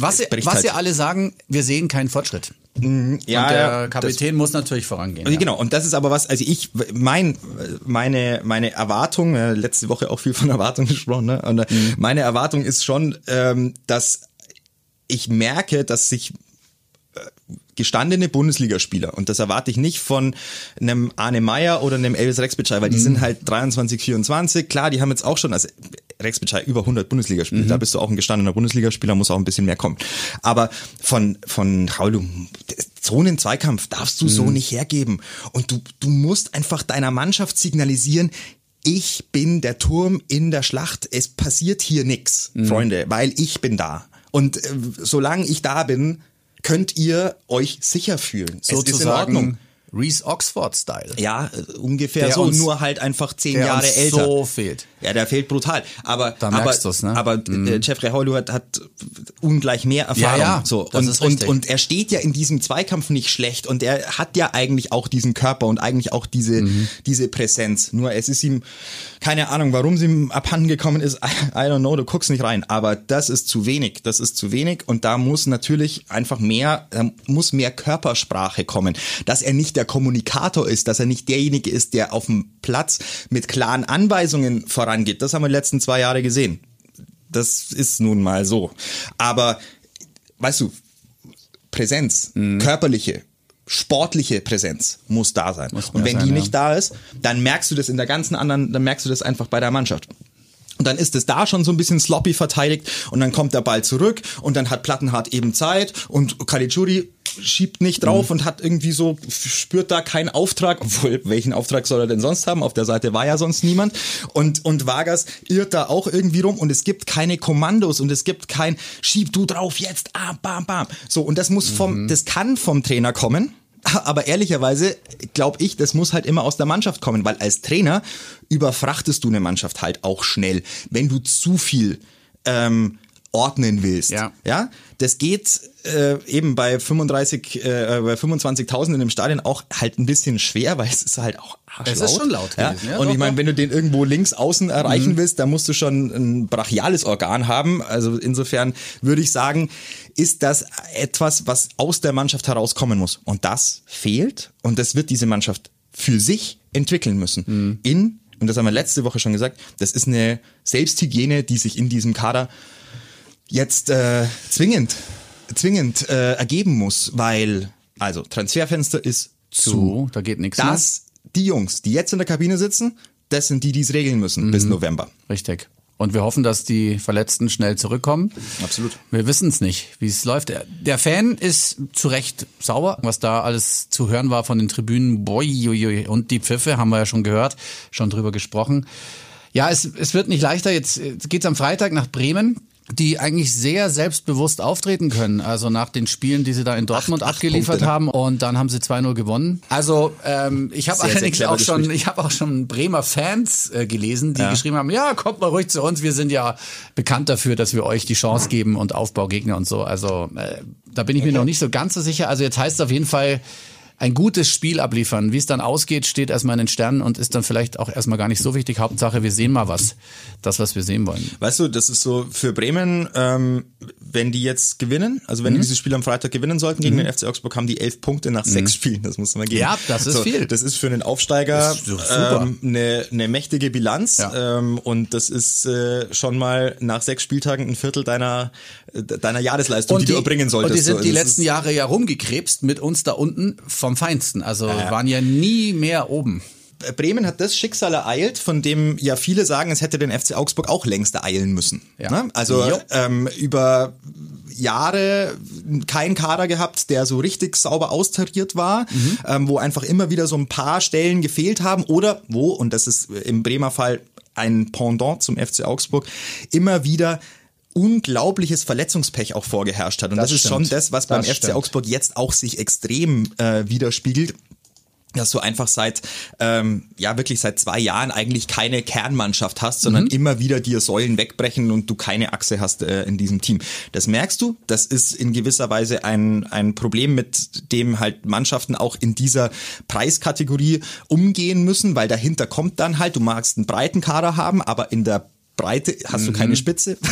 was, was halt. ihr alle sagen, wir sehen keinen Fortschritt. ja, und der Kapitän muss natürlich vorangehen. Also ja. Genau, und das ist aber was, also ich, mein, meine, meine Erwartung, äh, letzte Woche auch viel von Erwartung gesprochen, ne? Und äh, Mhm. meine Erwartung ist schon, ähm, dass ich merke, dass sich äh, gestandene Bundesligaspieler, und das erwarte ich nicht von einem Arne Meyer oder einem Elvis Rexbitschei, weil die sind halt 23, 24, klar, die haben jetzt auch schon, also Rexbitschei über 100 Bundesligaspiele, da bist du auch ein gestandener Bundesligaspieler, muss auch ein bisschen mehr kommen. Aber von, von Raul, so einen Zweikampf darfst du so nicht hergeben. Und du, du musst einfach deiner Mannschaft signalisieren, ich bin der Turm in der Schlacht. Es passiert hier nix, Freunde, weil ich bin da. Und äh, solange ich da bin, könnt ihr euch sicher fühlen. es ist in Sozusagen Ordnung. Reese Oxford-Style. Ja, äh, ungefähr Der so, uns- nur halt einfach zehn Jahre älter. so fehlt. Ja, der fehlt brutal. Aber, Da aber, ne? aber äh, Jeffrey Hollu hat, hat ungleich mehr Erfahrung. Ja, ja, so. das und, ist und, und er steht ja in diesem Zweikampf nicht schlecht und er hat ja eigentlich auch diesen Körper und eigentlich auch diese, Mhm. diese Präsenz. Nur es ist ihm, keine Ahnung, warum sie ihm abhanden gekommen ist, I don't know, du guckst nicht rein. Aber das ist zu wenig, das ist zu wenig und da muss natürlich einfach mehr, da muss mehr Körpersprache kommen. Dass er nicht der Kommunikator ist, dass er nicht derjenige ist, der auf dem Platz mit klaren Anweisungen vorangeht. Das haben wir die letzten zwei Jahre gesehen. Das ist nun mal so. Aber, weißt du, Präsenz, Mhm. körperliche, sportliche Präsenz muss da sein. Muss Und wenn sein, die ja. nicht da ist, dann merkst du das in der ganzen anderen, dann merkst du das einfach bei der Mannschaft. Und dann ist es da schon so ein bisschen sloppy verteidigt und dann kommt der Ball zurück und dann hat Plattenhardt eben Zeit und Caligiuri schiebt nicht drauf Mhm. und hat irgendwie so, spürt da keinen Auftrag, obwohl, welchen Auftrag soll er denn sonst haben? Auf der Seite war ja sonst niemand. Und, und Vargas irrt da auch irgendwie rum und es gibt keine Kommandos und es gibt kein, schieb du drauf jetzt, ah, bam, bam. So, und das muss vom, Mhm. das kann vom Trainer kommen. Aber ehrlicherweise glaube ich, das muss halt immer aus der Mannschaft kommen, weil als Trainer überfrachtest du eine Mannschaft halt auch schnell, wenn du zu viel ähm, ordnen willst. Ja. ja, das geht äh, eben bei 35, äh, bei 25.000 in dem Stadion auch halt ein bisschen schwer, weil es ist halt auch Es ist arschlaut. schon laut ja? gewesen, ja, Und doch, ich meine, wenn du den irgendwo links außen erreichen willst, dann musst du schon ein brachiales Organ haben. Also insofern würde ich sagen, ist das etwas, was aus der Mannschaft herauskommen muss. Und das fehlt und das wird diese Mannschaft für sich entwickeln müssen. In, und das haben wir letzte Woche schon gesagt, das ist eine Selbsthygiene, die sich in diesem Kader jetzt äh, zwingend, zwingend äh, ergeben muss, weil, also Transferfenster ist zu. Zu, da geht nichts mehr. Das, die Jungs, die jetzt in der Kabine sitzen, das sind die, die es regeln müssen bis November. Richtig. Und wir hoffen, dass die Verletzten schnell zurückkommen. Absolut. Wir wissen es nicht, wie es läuft. Der- Fan ist zu Recht sauer, was da alles zu hören war von den Tribünen. Boi, ui, ui. Und die Pfiffe haben wir ja schon gehört, schon drüber gesprochen. Ja, es, es wird nicht leichter. Jetzt geht's am Freitag nach Bremen, die eigentlich sehr selbstbewusst auftreten können. Also nach den Spielen, die sie da in Dortmund acht abgeliefert Punkte, ne? haben. Und dann haben sie 2-0 gewonnen. Also ähm, ich habe allerdings auch schon, ich habe auch schon Bremer Fans äh, gelesen, die geschrieben haben, ja, kommt mal ruhig zu uns, wir sind ja bekannt dafür, dass wir euch die Chance geben und Aufbaugegner und so. Also äh, da bin ich mir noch nicht so ganz so sicher. Also jetzt heißt es auf jeden Fall ein gutes Spiel abliefern. Wie es dann ausgeht, steht erstmal in den Sternen und ist dann vielleicht auch erstmal gar nicht so wichtig. Hauptsache, wir sehen mal was. Das, was wir sehen wollen. Weißt du, das ist so für Bremen, ähm, wenn die jetzt gewinnen, also wenn die dieses Spiel am Freitag gewinnen sollten gegen den FC Augsburg, haben die elf Punkte nach sechs Spielen. Das muss man geben. Ja, das ist so, viel. Das ist für einen Aufsteiger ähm, eine, eine mächtige Bilanz. Ja. Ähm, und das ist äh, schon mal nach sechs Spieltagen ein Viertel deiner, äh, deiner Jahresleistung, die, du erbringen solltest. Und die sind So, die letzten Jahre ja rumgekrebst mit uns da unten vom Feinsten. Also waren ja nie mehr oben. Bremen hat das Schicksal ereilt, von dem ja viele sagen, es hätte den FC Augsburg auch längst ereilen müssen. Ja. Ne? Also ähm, über Jahre kein Kader gehabt, der so richtig sauber austariert war, Mhm. ähm, wo einfach immer wieder so ein paar Stellen gefehlt haben oder wo, und das ist im Bremer Fall ein Pendant zum FC Augsburg, immer wieder unglaubliches Verletzungspech auch vorgeherrscht hat. Und das, Das ist schon das, was beim Das FC stimmt. Augsburg jetzt auch sich extrem äh, widerspiegelt dass du einfach seit, ähm, ja wirklich seit zwei Jahren eigentlich keine Kernmannschaft hast, sondern Mhm. immer wieder dir Säulen wegbrechen und du keine Achse hast äh, in diesem Team. Das merkst du, das ist in gewisser Weise ein, ein Problem, mit dem halt Mannschaften auch in dieser Preiskategorie umgehen müssen, weil dahinter kommt dann halt, du magst einen breiten Kader haben, aber in der Breite hast du keine Spitze.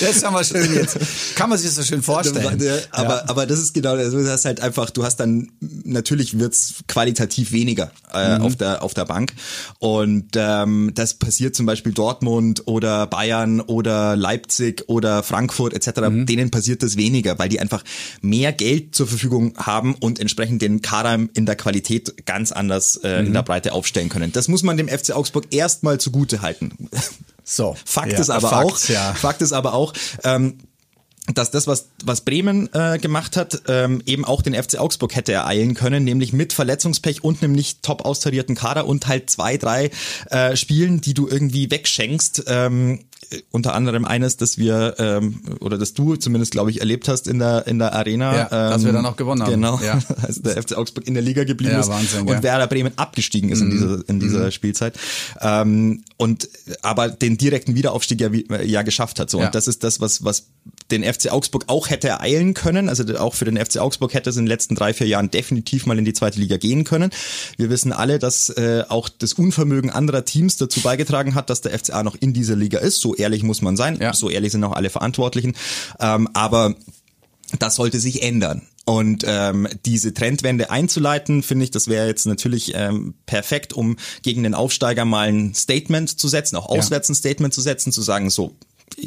Das ist aber schön jetzt. Kann man sich das so schön vorstellen. Aber, aber das ist genau, also du hast halt einfach, du hast dann, natürlich wird's qualitativ weniger äh, Mhm. auf, der, auf der Bank. Und ähm, das passiert zum Beispiel Dortmund oder Bayern oder Leipzig oder Frankfurt etc. Mhm. Denen passiert das weniger, weil die einfach mehr Geld zur Verfügung haben und entsprechend den Kader in der Qualität ganz anders äh, Mhm. in der Breite aufstellen können. Das muss man dem FC Augsburg erstmal zugute halten. So. Fakt Ja, ist aber Fakt, auch, ja. Fakt ist aber auch, ähm, dass das, was, was Bremen äh, gemacht hat, ähm, eben auch den FC Augsburg hätte ereilen können, nämlich mit Verletzungspech und einem nicht top austarierten Kader und halt zwei, drei äh, Spielen, die du irgendwie wegschenkst, ähm, unter anderem eines, dass wir ähm, oder dass du zumindest glaube ich erlebt hast in der in der Arena, ja, ähm, dass wir dann auch gewonnen haben. Genau, ja. also der FC Augsburg in der Liga geblieben Ja, ist Wahnsinn, und ja. Werder Bremen abgestiegen ist in dieser in dieser Spielzeit ähm, und aber den direkten Wiederaufstieg ja, wie- ja geschafft hat so und das ist das was was den FC Augsburg auch hätte ereilen können. Also auch für den FC Augsburg hätte es in den letzten drei, vier Jahren definitiv mal in die zweite Liga gehen können. Wir wissen alle, dass äh, auch das Unvermögen anderer Teams dazu beigetragen hat, dass der FCA noch in dieser Liga ist. So ehrlich muss man sein. Ja. So ehrlich sind auch alle Verantwortlichen. Ähm, aber das sollte sich ändern. Und ähm, diese Trendwende einzuleiten, finde ich, das wäre jetzt natürlich ähm, perfekt, um gegen den Aufsteiger mal ein Statement zu setzen, auch auswärts ein Statement zu setzen, zu sagen, so,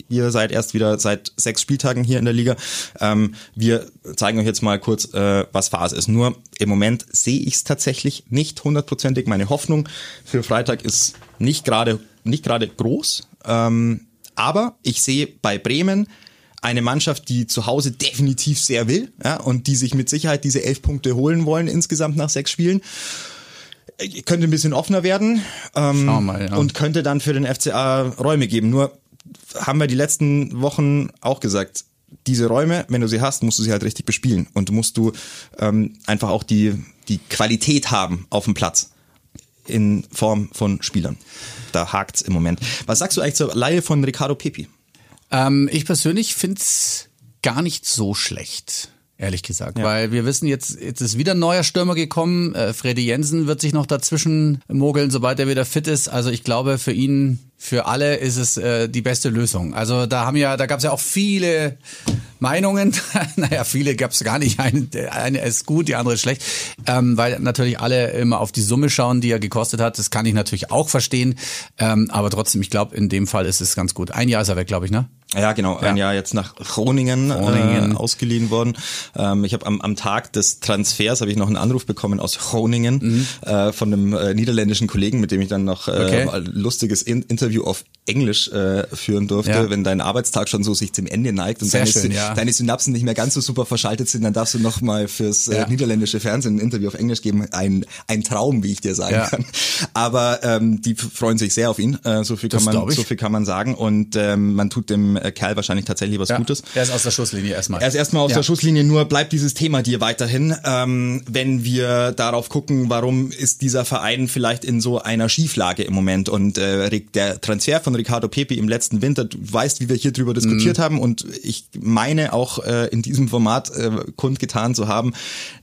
ihr seid erst wieder seit sechs Spieltagen hier in der Liga. Ähm, wir zeigen euch jetzt mal kurz, äh, was Phase ist. Nur im Moment sehe ich es tatsächlich nicht hundertprozentig. Meine Hoffnung für Freitag ist nicht gerade nicht gerade groß. Ähm, aber ich sehe bei Bremen eine Mannschaft, die zu Hause definitiv sehr will ja, und die sich mit Sicherheit diese elf Punkte holen wollen insgesamt nach sechs Spielen. Äh, Könnte ein bisschen offener werden ähm, mal, ja. und könnte dann für den FCA Räume geben. Nur haben wir die letzten Wochen auch gesagt, diese Räume, wenn du sie hast, musst du sie halt richtig bespielen und musst du ähm, einfach auch die, die Qualität haben auf dem Platz in Form von Spielern. Da hakt's im Moment. Was sagst du eigentlich zur Laie von Ricardo Pepi? Ähm, ich persönlich find's gar nicht so schlecht. Ehrlich gesagt, weil wir wissen jetzt, jetzt ist wieder ein neuer Stürmer gekommen. Äh, Freddy Jensen wird sich noch dazwischen mogeln, sobald er wieder fit ist. Also ich glaube, für ihn, für alle ist es äh, die beste Lösung. Also da haben ja, da gab es ja auch viele Meinungen. naja, viele gab es gar nicht. Eine, ist gut, die andere ist schlecht. Ähm, weil natürlich alle immer auf die Summe schauen, die er gekostet hat. Das kann ich natürlich auch verstehen. Ähm, aber trotzdem, ich glaube, in dem Fall ist es ganz gut. Ein Jahr ist er weg, glaube ich, ne? Ja, genau. Ein Ja. Jahr jetzt nach Groningen, Groningen. Äh, ausgeliehen worden. Ähm, ich habe am, am Tag des Transfers habe ich noch einen Anruf bekommen aus Groningen äh, von einem äh, niederländischen Kollegen, mit dem ich dann noch äh, Okay. ein lustiges In Interview auf Englisch äh, führen durfte. Ja. Wenn dein Arbeitstag schon so sich zum Ende neigt und Sehr deine, schön, ja. deine Synapsen nicht mehr ganz so super verschaltet sind, dann darfst du noch mal fürs äh, niederländische Fernsehen ein Interview auf Englisch geben. Ein, ein Traum, wie ich dir sagen kann. Aber ähm, die freuen sich sehr auf ihn. Äh, so viel kann Das man so viel kann man sagen und ähm, man tut dem äh, Kerl wahrscheinlich tatsächlich was Gutes. Er ist aus der Schusslinie erstmal. Er ist erstmal auf Ja. der Schusslinie, nur bleibt dieses Thema dir weiterhin. Ähm, wenn wir darauf gucken, warum ist dieser Verein vielleicht in so einer Schieflage im Moment und äh, der Transfer von Ricardo Pepe im letzten Winter, du weißt, wie wir hier drüber Mhm. diskutiert haben und ich meine auch äh, in diesem Format äh, kundgetan zu haben,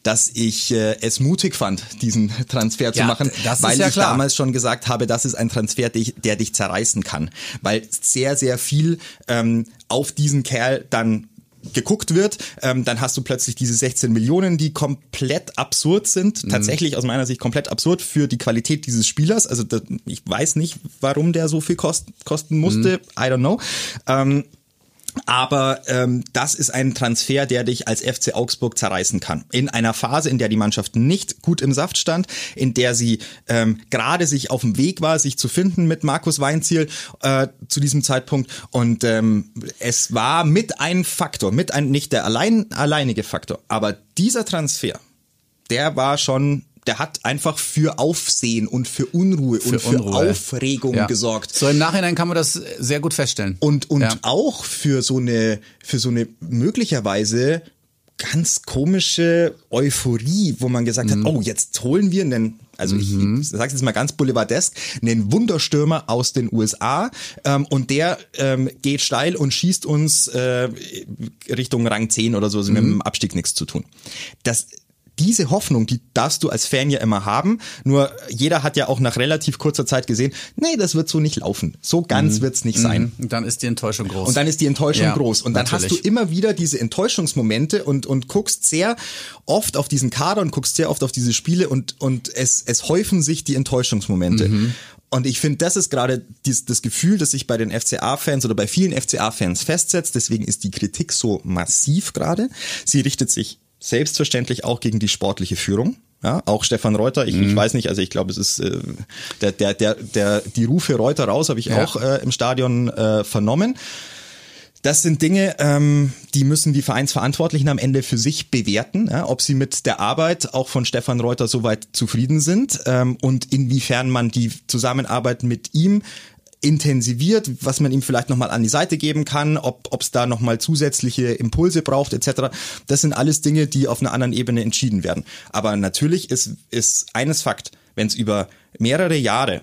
dass ich äh, es mutig fand, diesen Transfer zu Ja, machen, das ist weil ja ich klar. damals schon gesagt habe, das ist ein Transfer, der, dich- der dich zerreißen kann, weil sehr, sehr viel ähm, auf diesen Kerl dann geguckt wird, ähm, dann hast du plötzlich diese 16 Millionen, die komplett absurd sind, tatsächlich aus meiner Sicht komplett absurd für die Qualität dieses Spielers. Also das, ich weiß nicht, warum der so viel kost, kosten musste, I don't know. Ähm, aber ähm, das ist ein Transfer, der dich als FC Augsburg zerreißen kann. In einer Phase, in der die Mannschaft nicht gut im Saft stand, in der sie ähm, gerade sich auf dem Weg war, sich zu finden mit Markus Weinziel äh, zu diesem Zeitpunkt. Und ähm, es war mit ein Faktor, mit ein nicht der allein alleinige Faktor, aber dieser Transfer, der war schon der hat einfach für Aufsehen und für Unruhe und für Unruhe. Aufregung Ja. gesorgt So im Nachhinein kann man das sehr gut feststellen. und und Ja. auch für so eine für so eine möglicherweise ganz komische Euphorie, wo man gesagt Mhm. hat, oh, jetzt holen wir einen also ich, ich sage jetzt mal ganz boulevardesk, einen Wunderstürmer aus den USA ähm, und der ähm, geht steil und schießt uns äh, Richtung Rang 10 oder so, also mit Mhm. dem Abstieg nichts zu tun. Das diese Hoffnung, die darfst du als Fan ja immer haben. Nur jeder hat ja auch nach relativ kurzer Zeit gesehen, nee, das wird so nicht laufen. So ganz wird's nicht sein. Und dann ist die Enttäuschung groß. Und dann ist die Enttäuschung Ja, groß. Und dann hast natürlich. du immer wieder diese Enttäuschungsmomente und, und guckst sehr oft auf diesen Kader und guckst sehr oft auf diese Spiele und, und es, es häufen sich die Enttäuschungsmomente. Mhm. Und ich finde, das ist gerade das Gefühl, das sich bei den FCA-Fans oder bei vielen FCA-Fans festsetzt. Deswegen ist die Kritik so massiv gerade. Sie richtet sich selbstverständlich auch gegen die sportliche Führung. Ja, auch Stefan Reuter, ich, Mhm. ich weiß nicht, also ich glaube, es ist äh, der, der, der, der, die Rufe Reuter raus habe ich Ja. auch äh, im Stadion äh, vernommen. Das sind Dinge, ähm, die müssen die Vereinsverantwortlichen am Ende für sich bewerten, ja, ob sie mit der Arbeit auch von Stefan Reuter soweit zufrieden sind ähm, und inwiefern man die Zusammenarbeit mit ihm intensiviert, was man ihm vielleicht nochmal an die Seite geben kann, ob es da nochmal zusätzliche Impulse braucht etc. Das sind alles Dinge, die auf einer anderen Ebene entschieden werden. Aber natürlich ist, ist eines Fakt, wenn es über mehrere Jahre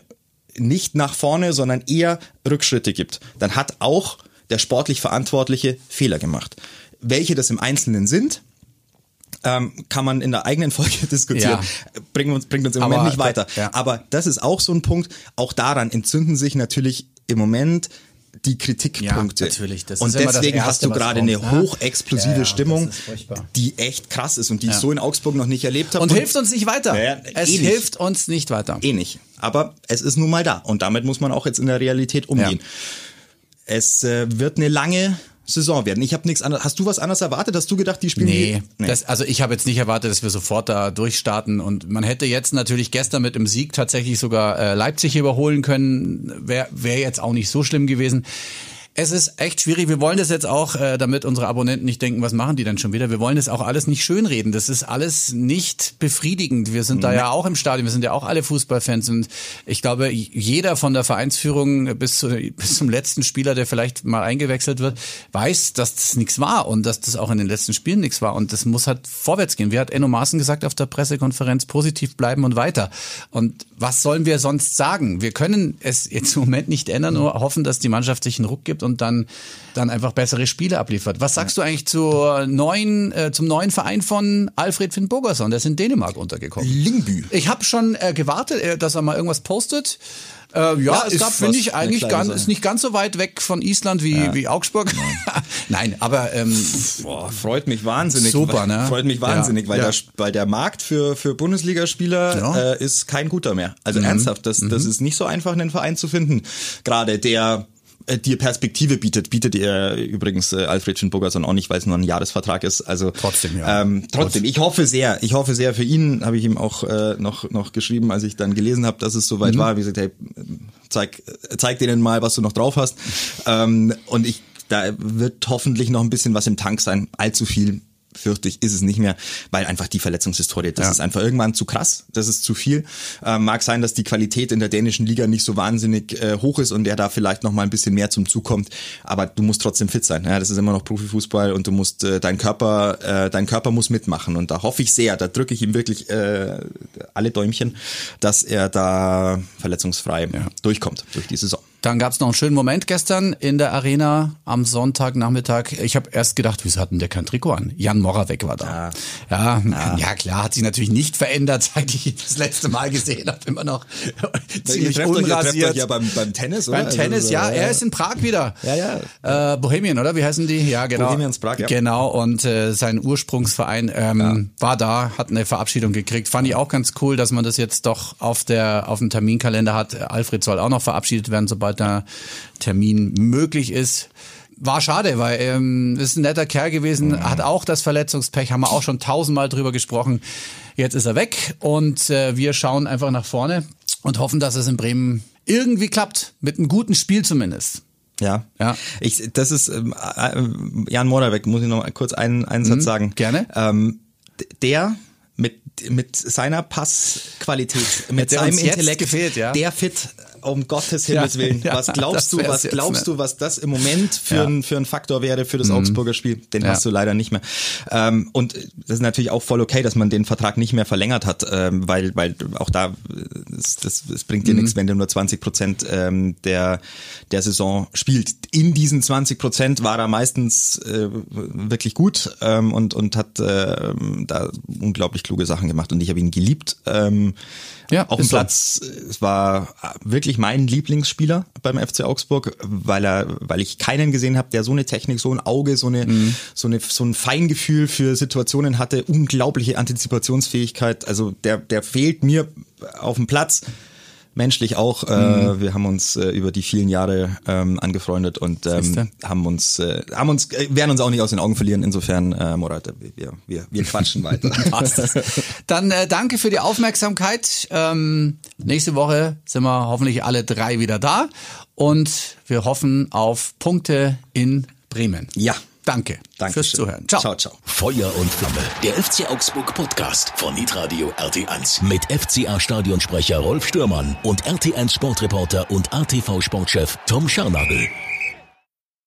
nicht nach vorne, sondern eher Rückschritte gibt, dann hat auch der sportlich Verantwortliche Fehler gemacht. Welche das im Einzelnen sind, ähm, kann man in der eigenen Folge diskutieren. Ja. Bringt uns, bringt uns im Aber, Moment nicht weiter. Ja. Aber das ist auch so ein Punkt. Auch daran entzünden sich natürlich im Moment die Kritikpunkte. Ja, natürlich. Das und deswegen Erste, hast du gerade eine hochexplosive ja, Stimmung, die echt krass ist und die ich so in Augsburg noch nicht erlebt habe. Und, und, hilft uns nicht weiter. es eh hilft uns nicht weiter. Eh nicht. Aber es ist nun mal da und damit muss man auch jetzt in der Realität umgehen. Es äh, wird eine lange Saison werden. Ich habe nichts anderes. Hast du was anderes erwartet? Hast du gedacht, die spielen? Nee, nee. Das, also ich habe jetzt nicht erwartet, dass wir sofort da durchstarten. Und man hätte jetzt natürlich gestern mit dem Sieg tatsächlich sogar äh, Leipzig überholen können. Wäre wär jetzt auch nicht so schlimm gewesen. Es ist echt schwierig. Wir wollen das jetzt auch, äh, damit unsere Abonnenten nicht denken, was machen die denn schon wieder? Wir wollen das auch alles nicht schönreden. Das ist alles nicht befriedigend. Wir sind mhm. da ja auch im Stadion. Wir sind ja auch alle Fußballfans. Und ich glaube, jeder von der Vereinsführung bis, zu, bis zum letzten Spieler, der vielleicht mal eingewechselt wird, weiß, dass das nichts war und dass das auch in den letzten Spielen nichts war. Und das muss halt vorwärts gehen. Wie hat Enno Maaßen gesagt auf der Pressekonferenz? Positiv bleiben und weiter. Und was sollen wir sonst sagen? Wir können es jetzt im Moment nicht ändern, nur hoffen, dass die Mannschaft sich einen Ruck gibt und dann, dann einfach bessere Spiele abliefert. Was sagst du eigentlich zur neuen, äh, zum neuen Verein von Alfred Finn Bogerson? Der ist in Dänemark untergekommen. Lingbü. Ich habe schon äh, gewartet, äh, dass er mal irgendwas postet. Äh, ja, ja, es gab, finde ich, eigentlich ganz, ist nicht ganz so weit weg von Island wie, ja. wie Augsburg. Nein, Nein aber ähm, Boah, freut mich wahnsinnig. Super, ne? Freut mich wahnsinnig, ja. weil, Der, weil der Markt für, für Bundesligaspieler äh, ist kein guter mehr. Also mhm. ernsthaft, das, das mhm. ist nicht so einfach, einen Verein zu finden. Gerade der äh, dir Perspektive bietet, bietet er übrigens äh, Alfred Schönburgerson auch nicht, weil es nur ein Jahresvertrag ist. Also trotzdem, ja. Ähm, trotzdem, ich hoffe sehr, ich hoffe sehr für ihn, habe ich ihm auch äh, noch noch geschrieben, als ich dann gelesen habe, dass es soweit mhm. war. Wie gesagt, hey, zeig zeig denen mal, was du noch drauf hast. Ähm, und ich da wird hoffentlich noch ein bisschen was im Tank sein. Allzu viel fürchte ich, ist es nicht mehr, weil einfach die Verletzungshistorie, das ja. ist einfach irgendwann zu krass, das ist zu viel. Äh, mag sein, dass die Qualität in der dänischen Liga nicht so wahnsinnig äh, hoch ist und der da vielleicht noch mal ein bisschen mehr zum Zug kommt, aber du musst trotzdem fit sein. Ja, das ist immer noch Profifußball und du musst äh, dein Körper, äh, dein Körper muss mitmachen und da hoffe ich sehr, da drücke ich ihm wirklich äh, alle Däumchen, dass er da verletzungsfrei ja. durchkommt durch die Saison. Dann gab es noch einen schönen Moment gestern in der Arena am Sonntagnachmittag. Ich habe erst gedacht, wieso hat denn der kein Trikot an? Jan Moravec war da. Ja. Ja, ja. klar, hat sich natürlich nicht verändert, seit ich ihn das letzte Mal gesehen habe. Immer noch ziemlich ihr unrasiert. Euch, ja beim, beim Tennis, oder? Beim also Tennis, ja. Er ist in Prag wieder. Ja, ja. Äh, Bohemian, oder? Wie heißen die? Ja, genau. Bohemians Prag, ja. Genau, und äh, sein Ursprungsverein ähm, ja. war da, hat eine Verabschiedung gekriegt. Fand ich auch ganz cool, dass man das jetzt doch auf der auf dem Terminkalender hat. Alfred soll auch noch verabschiedet werden, sobald der Termin möglich ist. War schade, weil ähm, ist ein netter Kerl gewesen, mhm. hat auch das Verletzungspech, haben wir auch schon tausendmal drüber gesprochen. Jetzt ist er weg und äh, wir schauen einfach nach vorne und hoffen, dass es in Bremen irgendwie klappt, mit einem guten Spiel zumindest. Ja, ja. Ich, das ist ähm, äh, Jan Moravec, muss ich noch mal kurz einen, einen Satz mhm, sagen. Gerne. Ähm, der mit mit seiner Passqualität, mit seinem Intellekt, gefehlt, ja. der fit um Gottes Himmels Willen. Was glaubst du, was glaubst ne? du, was das im Moment für, ein, für ein Faktor wäre für das mhm. Augsburger Spiel? Den hast du leider nicht mehr. Ähm, und das ist natürlich auch voll okay, dass man den Vertrag nicht mehr verlängert hat, ähm, weil, weil auch da, das, das, das bringt dir mhm. nichts, wenn du nur 20 Prozent ähm, der, der Saison spielt. In diesen 20 Prozent war er meistens äh, wirklich gut ähm, und, und hat äh, da unglaublich kluge Sachen gemacht und ich habe ihn geliebt. Ähm, ja, auf dem Platz. So. Es war wirklich mein Lieblingsspieler beim FC Augsburg, weil er, weil ich keinen gesehen habe, der so eine Technik, so ein Auge, so eine, mhm. so eine, so ein Feingefühl für Situationen hatte, unglaubliche Antizipationsfähigkeit. Also der, der fehlt mir auf dem Platz menschlich auch. Äh, mhm. wir haben uns äh, über die vielen Jahre ähm, angefreundet und ähm, haben uns, äh, haben uns, werden uns auch nicht aus den Augen verlieren. Insofern, äh, Morat, wir, wir, wir quatschen weiter. Dann äh, danke für die Aufmerksamkeit. Ähm, nächste Woche sind wir hoffentlich alle drei wieder da und wir hoffen auf Punkte in Bremen. Ja. Danke Dankeschön. fürs Zuhören. Ciao. Ciao, ciao. Feuer und Flamme, der FC Augsburg Podcast von Hitradio RT1 mit FCA Stadionsprecher Rolf Stürmann und RT1 Sportreporter und ATV Sportchef Tom Scharnagel.